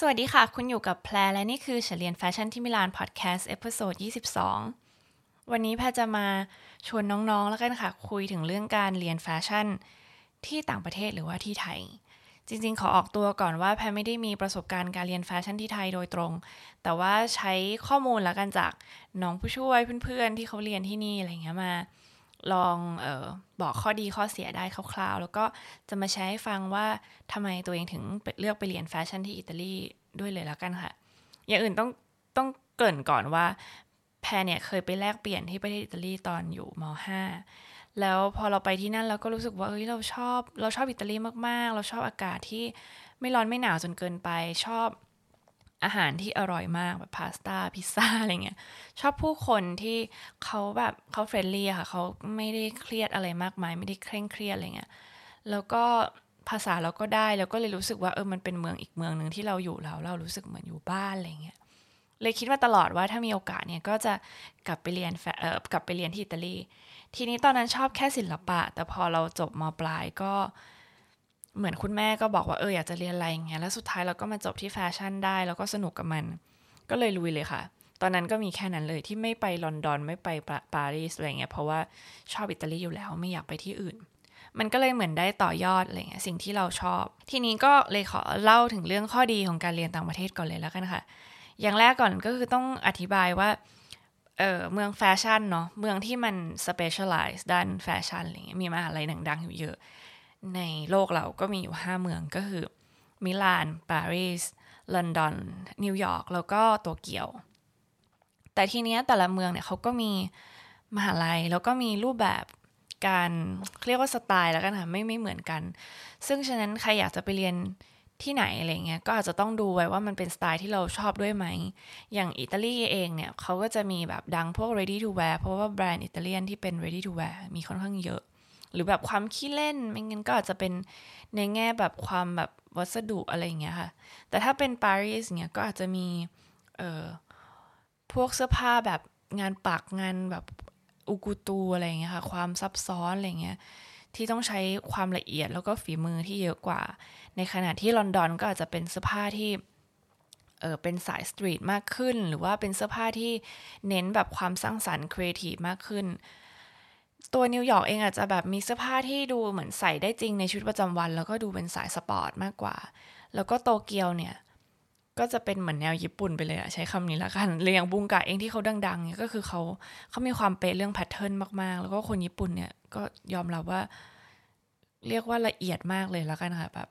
สวัสดีค่ะ คุณอยู่กับแพรและนี่คือเรียนแฟชั่นที่มิลานพอดแคสต์ episode 22 วันนี้แพรจะมาชวนน้องๆแล้วกันค่ะ คุยถึงเรื่องการเรียนแฟชั่นที่ต่างประเทศหรือว่าที่ไทย จริงๆ ขอออกตัวก่อนว่าแพรไม่ได้มีประสบการณ์การเรียนแฟชั่นที่ไทยโดยตรง แต่ว่าใช้ข้อมูลแล้วกันจากน้องผู้ช่วยเพื่อนๆ ที่เขาเรียนที่นี่อะไรเงี้ยมา ลองเออบอกข้อดีข้อเสียได้คร่าวๆ แล้วก็จะมาแชร์ให้ฟังว่าทำไมตัวเองถึงเลือกไปเรียนแฟชั่นที่อิตาลีด้วยเลยแล้วกันค่ะ อย่างอื่นต้องต้องเกริ่นก่อนว่าแพรเนี่ยเคยไปแลกเปลี่ยนที่ประเทศอิตาลีตอนอยู่ม .5 แล้วพอเราไปที่นั่นเราก็รู้สึกว่าเอ้ยเราชอบ เราชอบอิตาลีมากๆ เราชอบอากาศที่ไม่ร้อนไม่หนาวจนเกินไปชอบ อาหารที่อร่อยมากแบบพาสต้าพิซซ่าอะไรเงี้ยชอบผู้คนที่เขาแบบเขา friendly ค่ะเขาไม่ได้เครียดอะไรมากมาย ไม่ได้เคร่งเครียดอะไรเงี้ยแล้วก็ภาษาเราก็ได้แล้วก็เลยรู้สึกว่าเออมันเป็นเมืองอีกเมืองหนึ่งที่เราอยู่แล้ว เรารู้สึกเหมือนอยู่บ้านอะไรเงี้ยเลยคิดมาตลอดว่าถ้ามีโอกาสเนี่ยก็จะกลับไปเรียนเออกลับไปเรียนที่อิตาลี ทีนี้ตอนนั้นชอบแค่ศิลปะ แต่พอเราจบมปลายก็ เหมือนคุณแม่ก็บอกว่าเอออยากจะเรียนอะไรอย่างเงี้ยแล้วสุดท้ายเราก็มาจบที่แฟชั่นได้ แล้วก็สนุกกับมัน ก็เลยลุยเลยค่ะ ตอนนั้นก็มีแค่นั้นเลยที่ไม่ไปลอนดอนไม่ไปปารีสอะไรเงี้ยเพราะว่าชอบอิตาลีอยู่แล้วไม่อยากไปที่อื่น มันก็เลยเหมือนได้ต่อยอดอะไรเงี้ยสิ่งที่เราชอบ ทีนี้ก็เลยขอเล่าถึงเรื่องข้อดีของการเรียนต่างประเทศก่อนเลยแล้วกันค่ะ อย่างแรกก่อนก็คือต้องอธิบายว่าเออเมืองแฟชั่นเนาะเมืองที่มัน specialize ด้านแฟชั่นอะไรเงี้ยมีมหาลัยดังๆอยู่เยอะ ในโลกเราก็มีอยู่ 5 เมืองก็คือ มิลาน ปารีส ลอนดอน นิวยอร์ก แล้วก็โตเกียว แต่ทีเนี้ยแต่ละเมืองเนี่ยเขาก็มีมหาลัย แล้วก็มีรูปแบบการเรียกว่าสไตล์แล้วกันค่ะไม่ไม่เหมือนกัน ซึ่งฉะนั้นใครอยากจะไปเรียนที่ไหนอะไรเงี้ยก็อาจจะต้องดูไว้ว่ามันเป็นสไตล์ที่เราชอบด้วยไหม อย่างอิตาลีเองเนี่ยเขาก็จะมีแบบดังพวก ready to wear เพราะว่าแบรนด์อิตาเลียนที่เป็น ready to wear มีค่อนข้างเยอะ หรือแบบความขี้เล่นไม่งั้นก็อาจจะเป็นในแง่แบบความแบบวัสดุอะไรอย่างเงี้ยค่ะ แต่ถ้าเป็นปารีสเนี่ยก็อาจจะมีเอ่อพวกเสื้อผ้าแบบงานปักงานแบบอุกุตูอะไรอย่างเงี้ยค่ะ ความซับซ้อนอะไรเงี้ยที่ต้องใช้ความละเอียดแล้วก็ฝีมือที่เยอะกว่า ในขณะที่ลอนดอนก็อาจจะเป็นเสื้อผ้าที่เออเป็นสายสตรีทมากขึ้น หรือว่าเป็นเสื้อผ้าที่เน้นแบบความสร้างสรรค์ครีเอทีฟมากขึ้น ตัวนิวยอร์กเองอาจจะแบบมีเสื้อผ้าที่ดูเหมือนใส่ได้จริงในชีวิตประจำวัน แล้วก็ดูเป็นสายสปอร์ตมากกว่า แล้วก็โตเกียวเนี่ย ก็จะเป็นเหมือนแนวญี่ปุ่นไปเลยอะใช้คำนี้ละกันอย่างบุงกะเองที่เขาดังๆเนี่ยก็คือเขาเขามีความเป๊ะเรื่อง pattern มากๆ แล้วก็คนญี่ปุ่นเนี่ยก็ยอมรับว่า เรียกว่าละเอียดมากเลยแล้วกันค่ะแบบ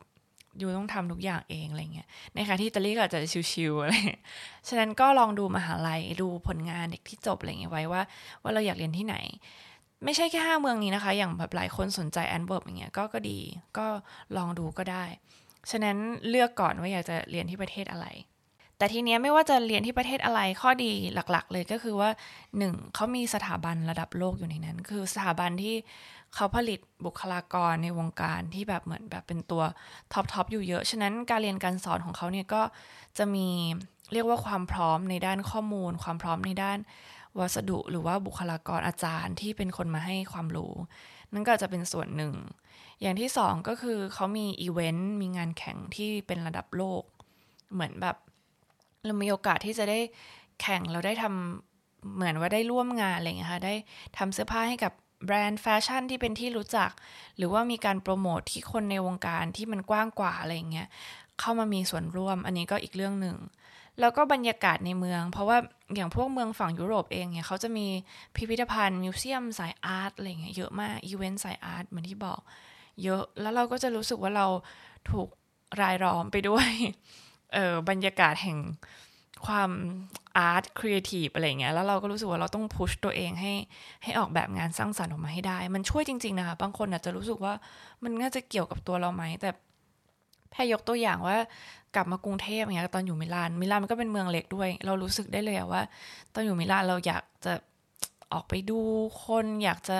อยู่ต้องทำทุกอย่างเองอะไรเงี้ยในขณะที่อิตาลีก็อาจจะชิวๆอะไร ฉะนั้นก็ลองดูมหาลัยดูผลงานเด็กที่จบอะไรเงี้ยไว้ว่า ว่าเราอยากเรียนที่ไหน ไม่ใช่แค่ห้าเมืองนี้นะคะ อย่างแบบหลายคนสนใจแอนเบิร์กอย่างเงี้ยก็ก็ดี ก็ลองดูก็ได้ ฉะนั้นเลือกก่อนว่าอยากจะเรียนที่ประเทศอะไร แต่ทีเนี้ยไม่ว่าจะเรียนที่ประเทศอะไรข้อดีหลักๆ เลยก็คือว่าหนึ่งเขามีสถาบันระดับโลกอยู่ในนั้น คือสถาบันที่เขาผลิตบุคลากรในวงการที่แบบเหมือนแบบเป็นตัวtop top อยู่เยอะ ฉะนั้นการเรียนการสอนของเขาเนี่ยก็จะมีเรียกว่าความพร้อมในด้านข้อมูล ความพร้อมในด้าน วัสดุหรือว่าบุคลากรอาจารย์ที่เป็นคนมาให้ความรู้ นั่นก็จะเป็นส่วนหนึ่ง อย่างที่สองก็คือเขามีอีเวนต์มีงานแข่งที่เป็นระดับโลก เหมือนแบบ เรามีโอกาสที่จะได้แข่งเราได้ทำเหมือนว่าได้ร่วมงานอะไรเงี้ยค่ะได้ทำเสื้อผ้าให้กับแบรนด์แฟชั่นที่เป็นที่รู้จัก หรือว่ามีการโปรโมทที่คนในวงการที่มันกว้างกว่าอะไรเงี้ยเข้ามามีส่วนร่วม อันนี้ก็อีกเรื่องหนึ่ง แล้วก็บรรยากาศในเมือง เพราะว่าอย่างพวกเมืองฝั่งยุโรปเองเนี่ยเขาจะมีพิพิธภัณฑ์ museum สาย art อะไรเงี้ยเยอะมากอีเวนต์สาย art เหมือนที่บอก เยอะแล้วเราก็จะรู้สึกว่าเราถูกรายล้อมไปด้วยเออบรรยากาศแห่งความart creative อะไรเงี้ยแล้วเราก็รู้สึกว่าเราต้อง push ตัวเองให้ให้ออกแบบงานสร้างสรรค์ออกมาให้ได้ มันช่วยจริง ๆ นะคะ บางคนอาจจะรู้สึกว่ามันน่าจะเกี่ยวกับตัวเราไหมแต่ แพรยกตัวอย่างว่ากลับมากรุงเทพอย่างเงี้ยตอนอยู่มิลานมิลานมันก็เป็นเมืองเล็กด้วย เรารู้สึกได้เลยว่า ตอนอยู่มิลานเราอยากจะออกไปดูคน อยากจะ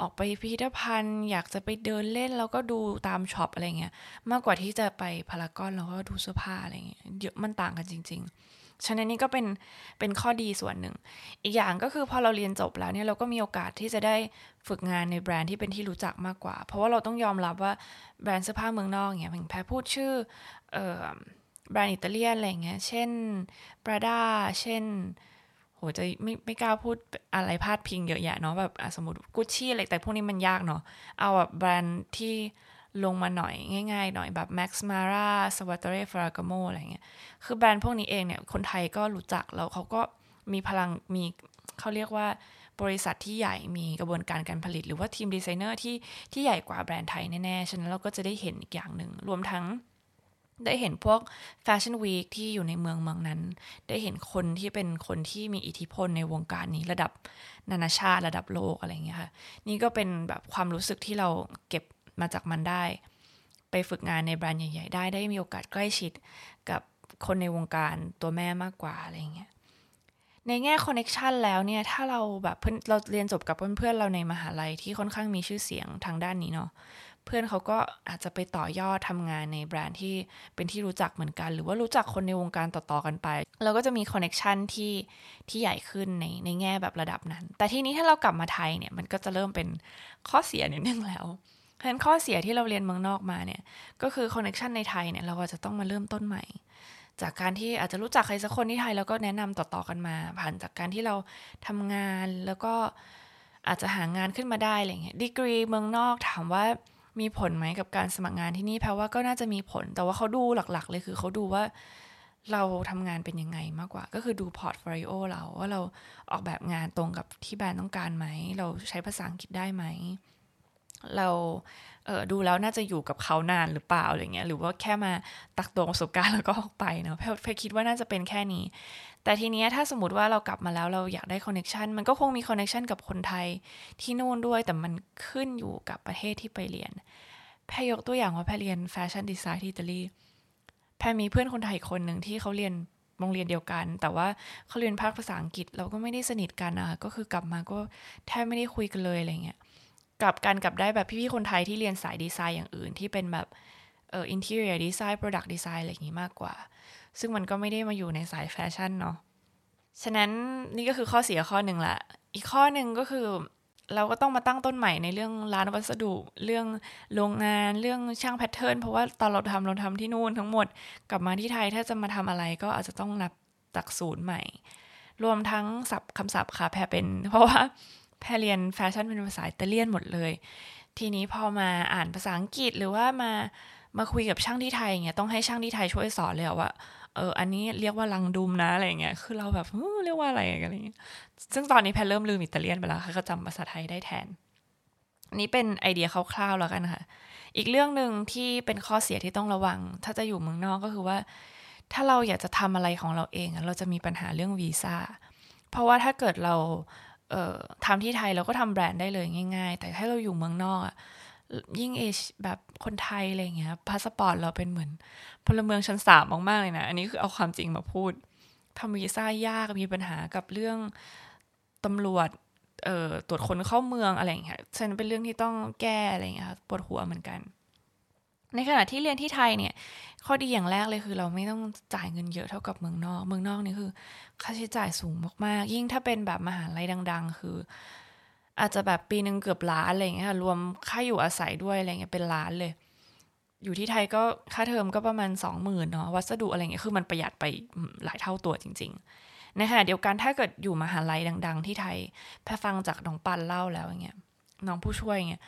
ออกไปพิพิธภัณฑ์ อยากจะไปเดินเล่นแล้วก็ดูตาม shop อะไรเงี้ยมากกว่าที่จะไปพารากอนแล้วก็ดูเสื้อผ้าอะไรเงี้ยเยอะมันต่างกันจริง ๆ ฉะนั้นนี่ก็เป็นเป็นข้อดีส่วนหนึ่ง อีกอย่างก็คือพอเราเรียนจบแล้วเนี่ยเราก็มีโอกาสที่จะได้ฝึกงานในแบรนด์ที่เป็นที่รู้จักมากกว่า เพราะว่าเราต้องยอมรับว่าแบรนด์เสื้อผ้าเมืองนอกเนี่ยแพ้พูดชื่อเอ่อแบรนด์อิตาเลียนอะไรเงี้ย เช่น Prada เช่น โหจะไม่ไม่กล้าพูดอะไรพาดพิงเยอะแยะเนาะแบบสมมติกุชชี่อะไรแต่พวกนี้มันยากเนาะ เอาแบบแบรนด์ที่ ลงมาหน่อยง่ายๆหน่อยแบบ Max Mara s a v a t o r e Ferragamo อะไรเงี้ย คือแบรนด์พวกนี้เองเนี่ย คนไทยก็รู้จักแล้วเขาก็มีพลังมีเขาเรียกว่าบริษัทที่ใหญ่มีกระบวนการการผลิต หรือว่าทีมดีไซเนอร์ที่ที่ใหญ่กว่าแบรนด์ไทยแน่ๆ ฉะนั้นเราก็จะได้เห็นอีกอย่างหนึ่ง รวมทั้งได้เห็นพวก fashion week ที่อยู่ในเมืองเมืองนั้น ได้เห็นคนที่เป็นคนที่มีอิทธิพลในวงการนี้ระดับนานาชาติระดับโลกอะไรเงี้ยค่ะ นี่ก็เป็นแบบความรู้สึกที่เราเก็บ มาจากมันได้ ไปฝึกงานในแบรนด์ใหญ่ๆ ได้ได้มีโอกาสใกล้ชิดกับคนในวงการตัวแม่มากกว่าอะไรเงี้ยในแง่คอนเน็ชันแล้วเนี่ย ถ้าเราแบบเราเรียนจบกับเพื่อนๆเราในมหาลัยที่ค่อนข้างมีชื่อเสียงทางด้านนี้เนาะเพื่อนเขาก็อาจจะไปต่อยอดทำงานในแบรนด์ที่เป็นที่รู้จักเหมือนกัน หรือว่ารู้จักคนในวงการต่อๆกันไป เราก็จะมี connection ที่ที่ใหญ่ขึ้นในในแง่แบบระดับนั้น แต่ทีนี้ถ้าเรากลับมาไทยเนี่ยมันก็จะเริ่มเป็นข้อเสียนิดนึงแล้ว เพราะฉะนั้นข้อเสียที่เราเรียนเมืองนอกมาเนี่ย ก็คือ connection ในไทยเนี่ยเราจะต้องมาเริ่มต้นใหม่ จากการที่อาจจะรู้จักใครสักคนที่ไทยแล้วก็แนะนำต่อๆกันมา ผ่านจากการที่เราทำงานแล้วก็อาจจะหางานขึ้นมาได้อะไรเงี้ยดีกรีเมืองนอกถามว่ามีผลไหมกับการสมัครงานที่นี่แพรว่าก็น่าจะมีผล แต่ว่าเขาดูหลักๆ เลยคือเขาดูว่าเราทำงานเป็นยังไงมากกว่า ก็คือดู portfolio เราว่าเราออกแบบงานตรงกับที่แบรนด์ต้องการไหม เราใช้ภาษาอังกฤษได้ไหม เราเออดูแล้วน่าจะอยู่กับเขานานหรือเปล่าอะไรเงี้ยหรือว่าแค่มาตักตวงประสบการณ์แล้วก็ออกไปเนาะแพรคิดว่าน่าจะเป็นแค่นี้ แต่ทีเนี้ยถ้าสมมติว่าเรากลับมาแล้วเราอยากได้ connection มันก็คงมี connection กับคนไทยที่นู่นด้วย แต่มันขึ้นอยู่กับประเทศที่ไปเรียน แพรยกตัวอย่างว่าแพรเรียน fashion design ที่อิตาลีแพรมีเพื่อนคนไทยคนหนึ่งที่เขาเรียนโรงเรียนเดียวกัน แต่ว่าเขาเรียนภาคภาษาอังกฤษเราก็ไม่ได้สนิทกันอะก็คือกลับมาก็แทบไม่ได้คุยกันเลยอะไรเงี้ย กลับกันกลับได้แบบพี่ๆคนไทยที่เรียนสายดีไซน์อย่างอื่นที่เป็นแบบเออ interior design product design อะไรอย่างงี้มากกว่า ซึ่งมันก็ไม่ได้มาอยู่ในสายแฟชั่นเนาะฉะนั้นนี่ก็คือข้อเสียข้อหนึ่งละอีกข้อหนึ่งก็คือเราก็ต้องมาตั้งต้นใหม่ในเรื่องร้านวัสดุ เรื่องโรงงานเรื่องช่างแพทเทิร์นเพราะว่าตอนเราทำเราทำที่นู่นทั้งหมด กลับมาที่ไทยถ้าจะมาทำอะไรก็อาจจะต้องนับจากศูนย์ใหม่ รวมทั้งศัพท์คำศัพท์ค่ะแพรเป็น เพราะว่า แพรเรียนแฟชั่นเป็นภาษาอิตาเลียนหมดเลย ทีนี้พอมาอ่านภาษาอังกฤษหรือว่ามามาคุยกับช่างที่ไทยอย่างเงี้ยต้องให้ช่างที่ไทยช่วยสอนเลยว่าเอออันนี้เรียกว่าลังดุมนะอะไรเงี้ยคือเราแบบเรียกว่าอะไรอะไรเงี้ยซึ่งตอนนี้แพรเริ่มลืมอิตาเลียนไปแล้วค่ะก็จำภาษาไทยได้แทนนี้เป็นไอเดียคร่าวๆแล้วกันค่ะ อีกเรื่องหนึ่งที่เป็นข้อเสียที่ต้องระวัง ถ้าจะอยู่เมืองนอกก็คือว่า ถ้าเราอยากจะทำอะไรของเราเอง เราจะมีปัญหาเรื่องวีซ่า เพราะว่าถ้าเกิดเรา ทำที่ไทยเราก็ทำแบรนด์ได้เลยง่าย ๆ แต่ถ้าเราอยู่เมืองนอกอะยิ่งเอเชียแบบคนไทยอะไรเงี้ยพาสปอร์ตเราเป็นเหมือนพลเมืองชั้นสามมากๆเลยนะ อันนี้คือเอาความจริงมาพูดทำวีซ่ายากมีปัญหากับเรื่องตำรวจเอ่อตรวจคนเข้าเมืองอะไรอย่างเงี้ยฉันเป็นเรื่องที่ต้องแก้อะไรเงี้ยปวดหัวเหมือนกัน ในขณะที่เรียนที่ไทยเนี่ย ข้อดีอย่างแรกเลยคือเราไม่ต้องจ่ายเงินเยอะเท่ากับเมืองนอก เมืองนอกนี่คือ ค่าใช้จ่ายสูงมากๆ ยิ่งถ้าเป็นแบบมหาลัยดัง ๆ คือ อาจจะแบบปีหนึ่งเกือบล้านอะไรเงี้ยรวมค่าอยู่อาศัยด้วยอะไรเงี้ยเป็นล้านเลย อยู่ที่ไทยก็ค่าเทอมก็ประมาณสองหมื่นเนาะวัสดุอะไรเงี้ยคือมันประหยัดไปหลายเท่าตัวจริง ๆนขณะเดียวกันถ้าเกิดอยู่มหาลัยดัง ๆ ที่ไทยแพรฟังจากน้องปันเล่าแล้วอย่างเงี้ยน้องผู้ช่วยเงี้ย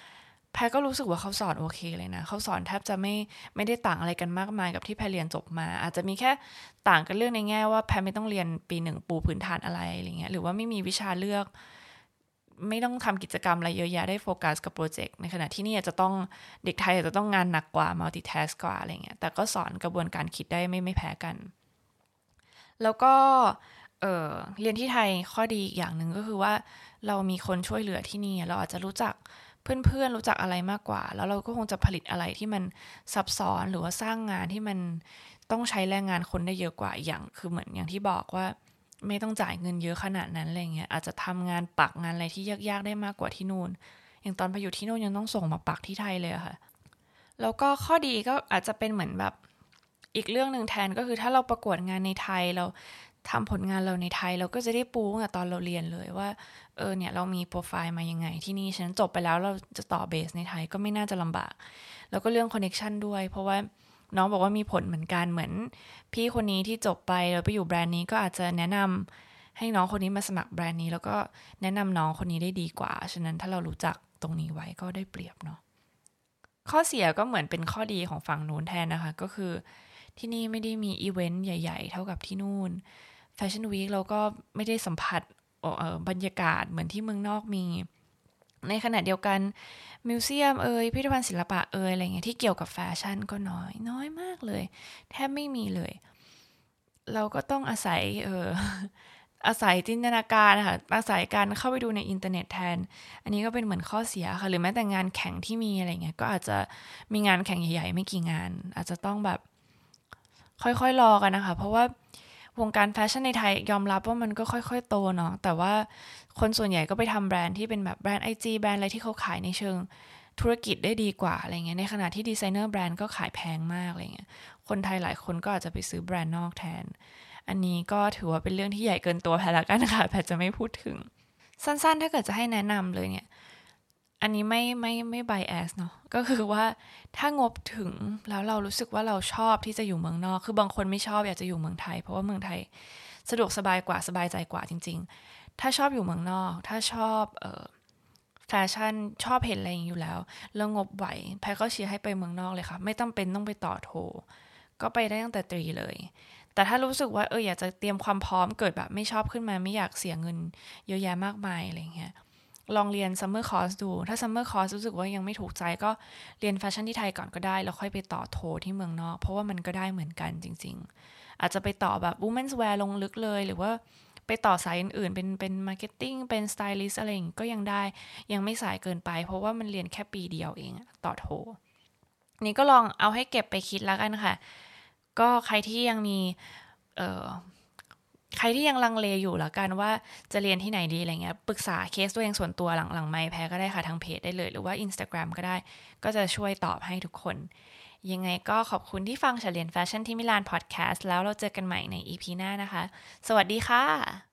แพรก็รู้สึกว่าเขาสอนโอเคเลยนะ เขาสอนแทบจะไม่ไม่ได้ต่างอะไรกันมากมายกับที่แพรเรียนจบมา อาจจะมีแค่ต่างกันเรื่องในแง่ว่าแพรไม่ต้องเรียนปีหนึ่งปูพื้นฐานอะไรอะไรเงี้ย หรือว่าไม่มีวิชาเลือก ไม่ต้องทำกิจกรรมอะไรเยอะแยะได้โฟกัสกับโปรเจกต์ในขณะที่นี่จะต้องเด็กไทยจะต้องงานหนักกว่ามัลติทัสกว่าอะไรเงี้ย แต่ก็สอนกระบวนการคิดได้ไม่ไม่แพ้กัน แล้วก็เเรียนที่ไทยข้อดีอีกอย่างหนึ่งก็คือว่าเรามีคนช่วยเหลือที่นี่เราอาจจะรู้จัก เพื่อนๆรู้จักอะไรมากกว่า แล้วเราก็คงจะผลิตอะไรที่มันซับซ้อนหรือว่าสร้างงานที่มันต้องใช้แรงงานคนได้เยอะกว่าอย่างคือเหมือนอย่างที่บอกว่าไม่ต้องจ่ายเงินเยอะขนาดนั้นอะไรเงี้ยอาจจะทำงานปักงานอะไรที่ยากๆได้มากกว่าที่นู่นอย่างตอนไปอยู่ที่นู่นยังต้องส่งมาปักที่ไทยเลยค่ะ แล้วก็ข้อดีก็อาจจะเป็นเหมือนแบบอีกเรื่องหนึ่งแทนก็คือถ้าเราประกวดงานในไทยเรา ทำผลงานเราในไทยเราก็จะได้ปูตั้งแต่ตอนเราเรียนเลยว่า เออเนี่ยเรามีโปรไฟล์มายังไง ทีนี้ฉันจบไปแล้วเราจะต่อ base ในไทยก็ไม่น่าจะลำบาก แล้วก็เรื่อง connection ด้วย เพราะว่าน้องบอกว่ามีผลเหมือนกันเหมือน พี่คนนี้ที่จบไปแล้วไปอยู่แบรนด์นี้ก็อาจจะแนะนำให้น้องคนนี้มาสมัครแบรนด์นี้ แล้วก็แนะนำน้องคนนี้ได้ดีกว่า ฉะนั้นถ้าเรารู้จักตรงนี้ไว้ก็ได้เปรียบเนาะข้อเสียก็เหมือนเป็นข้อดีของฝั่งนู้นแทนนะคะ ก็คือที่นี่ไม่ได้มีอีเวนต์ใหญ่ ๆ เท่ากับที่นู่น แฟชั่นวีคเราก็ไม่ได้สัมผัสบรรยากาศเหมือนที่เมืองนอกมี ในขณะเดียวกันmuseum เอ่ยพิพิธภัณฑ์ศิลปะเอ่ยอะไรเงี้ยที่เกี่ยวกับแฟชั่นก็น้อย น้อยมากเลย แทบไม่มีเลย เราก็ต้องอาศัยเอออาศัยจินตนาการนะคะอาศัยการเข้าไปดูในอินเทอร์เน็ตแทน อันนี้ก็เป็นเหมือนข้อเสียค่ะ หรือแม้แต่งานแข่งที่มีอะไรเงี้ย ก็อาจจะมีงานแข่งใหญ่ๆ ไม่กี่งาน อาจจะต้องแบบ ค่อยๆรอกันนะคะ เพราะว่า วงการแฟชั่นในไทยยอมรับว่ามันก็ค่อย ๆ โตเนาะแต่ว่าคนส่วนใหญ่ก็ไปทำแบรนด์ที่เป็นแบบแบรนด์ IG แบรนด์อะไรที่เขาขายในเชิงธุรกิจได้ดีกว่าอะไรเงี้ยในขณะที่ designer brand ก็ขายแพงมากอะไรเงี้ยคนไทยหลายคนก็อาจจะไปซื้อแบรนด์นอกแทน อันนี้ก็ถือว่าเป็นเรื่องที่ใหญ่เกินตัวแพรละกันค่ะแพรจะไม่พูดถึง สั้นๆ ถ้าเกิดจะให้แนะนำเลยเนี่ย อันนี้ไม่ไม่ไม่ bias เนาะก็คือว่าถ้างบถึงแล้วเรารู้สึกว่าเราชอบที่จะอยู่เมืองนอก คือบางคนไม่ชอบอยากจะอยู่เมืองไทย เพราะว่าเมืองไทยสะดวกสบายกว่าสบายใจกว่าจริง ๆ ถ้าชอบอยู่เมืองนอก ถ้าชอบเออแฟชั่นชอบเห็นอะไรอย่างอยู่แล้ว แล้วงบไหวแพรก็เชียร์ให้ไปเมืองนอกเลยค่ะ ไม่ต้องเป็นต้องไปต่อโท ก็ไปได้ตั้งแต่ตรีเลย แต่ถ้ารู้สึกว่าเอออยากจะเตรียมความพร้อมเกิดแบบไม่ชอบขึ้นมาไม่อยากเสียเงินเยอะแยะมากมายอะไรเงี้ย ลองเรียน summer course ดู ถ้า summer course รู้สึกว่ายังไม่ถูกใจก็เรียนแฟชั่นที่ไทยก่อนก็ได้ แล้วค่อยไปต่อโทที่เมืองนอก เพราะว่ามันก็ได้เหมือนกันจริง ๆ อาจจะไปต่อแบบ women's wear ลงลึกเลย หรือว่าไปต่อสายอื่นๆ เป็นเป็น marketing เป็นสไตลิสอะไรอย่างก็ยังได้ยังไม่สายเกินไป เพราะว่ามันเรียนแค่ปีเดียวเองต่อโท นี่ก็ลองเอาให้เก็บไปคิดแล้วกันค่ะ ก็ใครที่ยังมีเออ ใครที่ยังลังเลอยู่แล้วกันว่าจะเรียนที่ไหนดีอะไรเงี้ยปรึกษาเคสตัวเองส่วนตัวหลังหลังไมค์แพรก็ได้ค่ะทางเพจได้เลย หรือว่า Instagram ก็ได้ ก็จะช่วยตอบให้ทุกคน ยังไงก็ขอบคุณที่ฟังเฉลียนแฟชั่นที่มิลานพอดแคสต์แล้วเราเจอกันใหม่ใน EP หน้านะคะ สวัสดีค่ะ